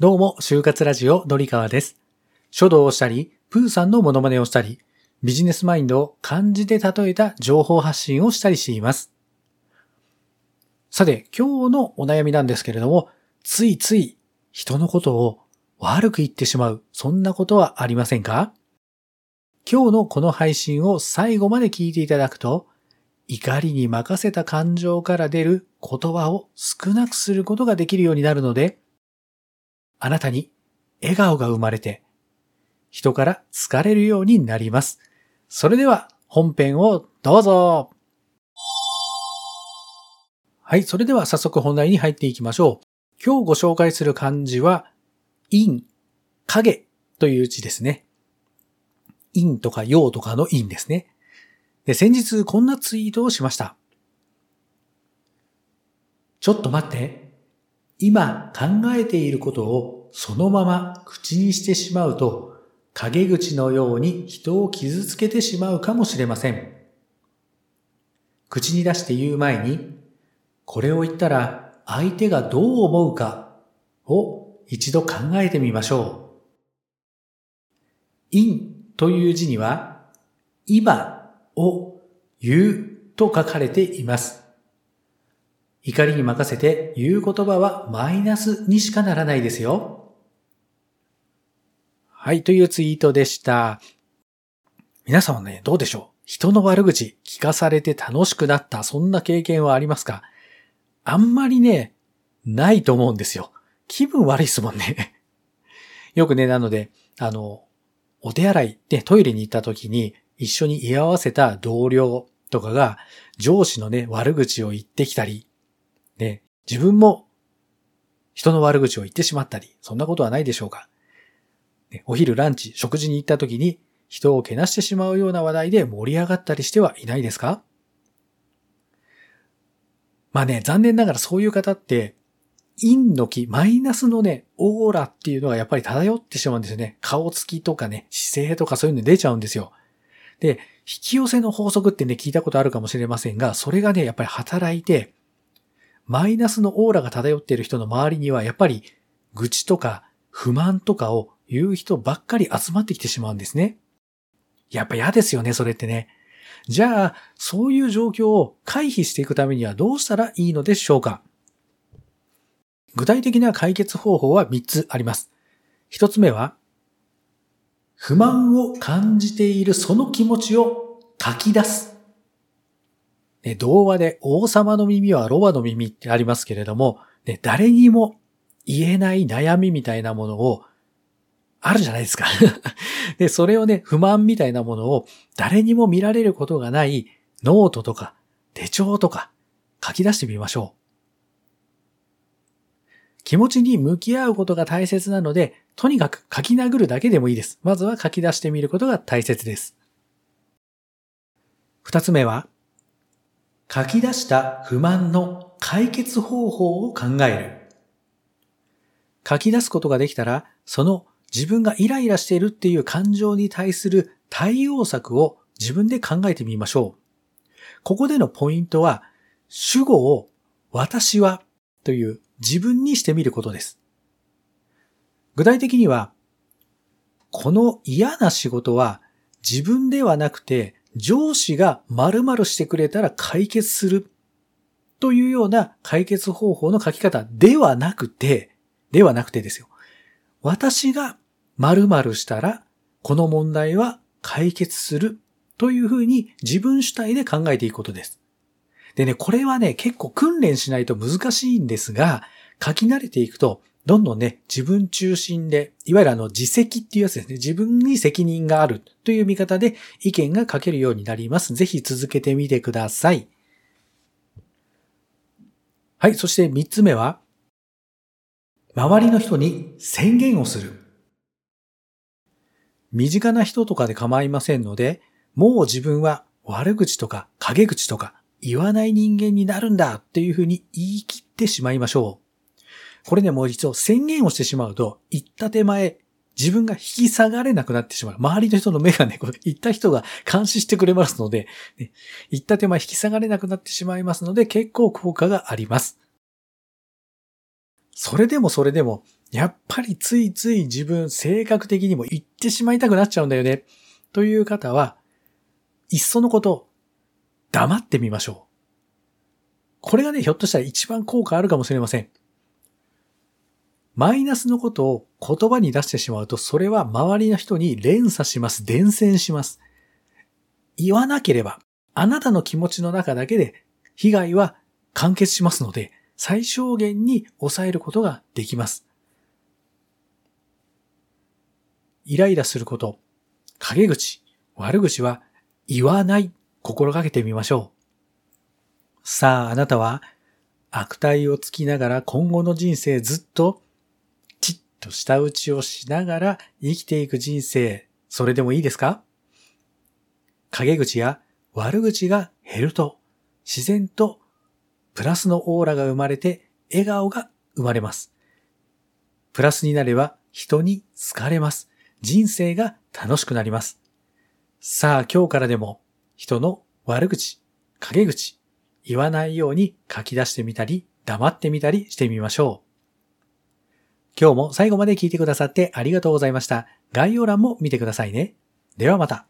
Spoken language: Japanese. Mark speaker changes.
Speaker 1: どうも、就活ラジオ、のりかわです。書道をしたり、プーさんのモノマネをしたり、ビジネスマインドを漢字で例えた情報発信をしたりしています。さて、今日のお悩みなんですけれども、ついつい人のことを悪く言ってしまう、そんなことはありませんか？今日のこの配信を最後まで聞いていただくと、怒りに任せた感情から出る言葉を少なくすることができるようになるので、あなたに笑顔が生まれて、人から好かれるようになります。それでは本編をどうぞはい、それでは早速本題に入っていきましょう。今日ご紹介する漢字は、陰、影という字ですね。陰とか陽とかの陰ですね。で、先日こんなツイートをしました。ちょっと待って。今考えていることをそのまま口にしてしまうと、陰口のように人を傷つけてしまうかもしれません。口に出して言う前に、これを言ったら相手がどう思うかを一度考えてみましょう。陰という字には、今を言うと書かれています。怒りに任せて言う言葉はマイナスにしかならないですよ。はい、というツイートでした。皆さんはね、どうでしょう？人の悪口聞かされて楽しくなった、そんな経験はありますか？あんまりね、ないと思うんですよ。気分悪いですもんね。よくね、なので、あの、お手洗いでトイレに行った時に一緒に居合わせた同僚とかが上司のね、悪口を言ってきたり、ね、自分も人の悪口を言ってしまったり、そんなことはないでしょうか？お昼ランチ、食事に行った時に人をけなしてしまうような話題で盛り上がったりしてはいないですか？まあね、残念ながらそういう方って、陰の気、マイナスのね、オーラっていうのがやっぱり漂ってしまうんですよね。顔つきとかね、姿勢とかそういうの出ちゃうんですよ。で、引き寄せの法則ってね、聞いたことあるかもしれませんが、それがね、やっぱり働いて、マイナスのオーラが漂っている人の周りには、やっぱり愚痴とか不満とかを言う人ばっかり集まってきてしまうんですね。やっぱ嫌ですよね、それってね。じゃあ、そういう状況を回避していくためにはどうしたらいいのでしょうか具体的な解決方法は3つあります。1つ目は、不満を感じているその気持ちを書き出す。ね、童話で王様の耳はロバの耳ってありますけれども、ね、誰にも言えない悩みみたいなものをあるじゃないですか。で、それをね、不満みたいなものを誰にも見られることがないノートとか手帳とか書き出してみましょう。気持ちに向き合うことが大切なので、とにかく書き殴るだけでもいいです。まずは書き出してみることが大切です。二つ目は、書き出した不満の解決方法を考える。書き出すことができたら、その自分がイライラしているっていう感情に対する対応策を自分で考えてみましょう。ここでのポイントは、主語を私はという自分にしてみることです。具体的には、この嫌な仕事は自分ではなくて上司が〇〇してくれたら解決するというような解決方法の書き方ではなくて、ではなくてですよ。私が〇〇したらこの問題は解決するというふうに自分主体で考えていくことです。でね、これはね、結構訓練しないと難しいんですが、書き慣れていくと、どんどんね、自分中心で、いわゆるあの、自責っていうやつですね。自分に責任があるという見方で意見が書けるようになります。ぜひ続けてみてください。はい、そして三つ目は、周りの人に宣言をする。身近な人とかで構いませんので、もう自分は悪口とか陰口とか言わない人間になるんだっていうふうに言い切ってしまいましょう。これね、もう一度宣言をしてしまうと、言った手前、自分が引き下がれなくなってしまう。周りの人の目がね、これ言った人が監視してくれますので、ね、言った手前引き下がれなくなってしまいますので、結構効果があります。それでもそれでも、やっぱりついつい自分性格的にも言ってしまいたくなっちゃうんだよね。という方は、いっそのこと、黙ってみましょう。これがね、ひょっとしたら一番効果あるかもしれません。マイナスのことを言葉に出してしまうと、それは周りの人に連鎖します。伝染します。言わなければ、あなたの気持ちの中だけで被害は完結しますので、最小限に抑えることができます。イライラすること、陰口、悪口は言わない、心がけてみましょう。さあ、あなたは悪態をつきながら今後の人生ずっとちっと舌打ちをしながら生きていく人生、それでもいいですか？陰口や悪口が減ると自然とプラスのオーラが生まれて笑顔が生まれます。プラスになれば人に好かれます。人生が楽しくなります。さあ今日からでも人の悪口、陰口、言わないように書き出してみたり、黙ってみたりしてみましょう。今日も最後まで聞いてくださってありがとうございました。概要欄も見てくださいね。ではまた。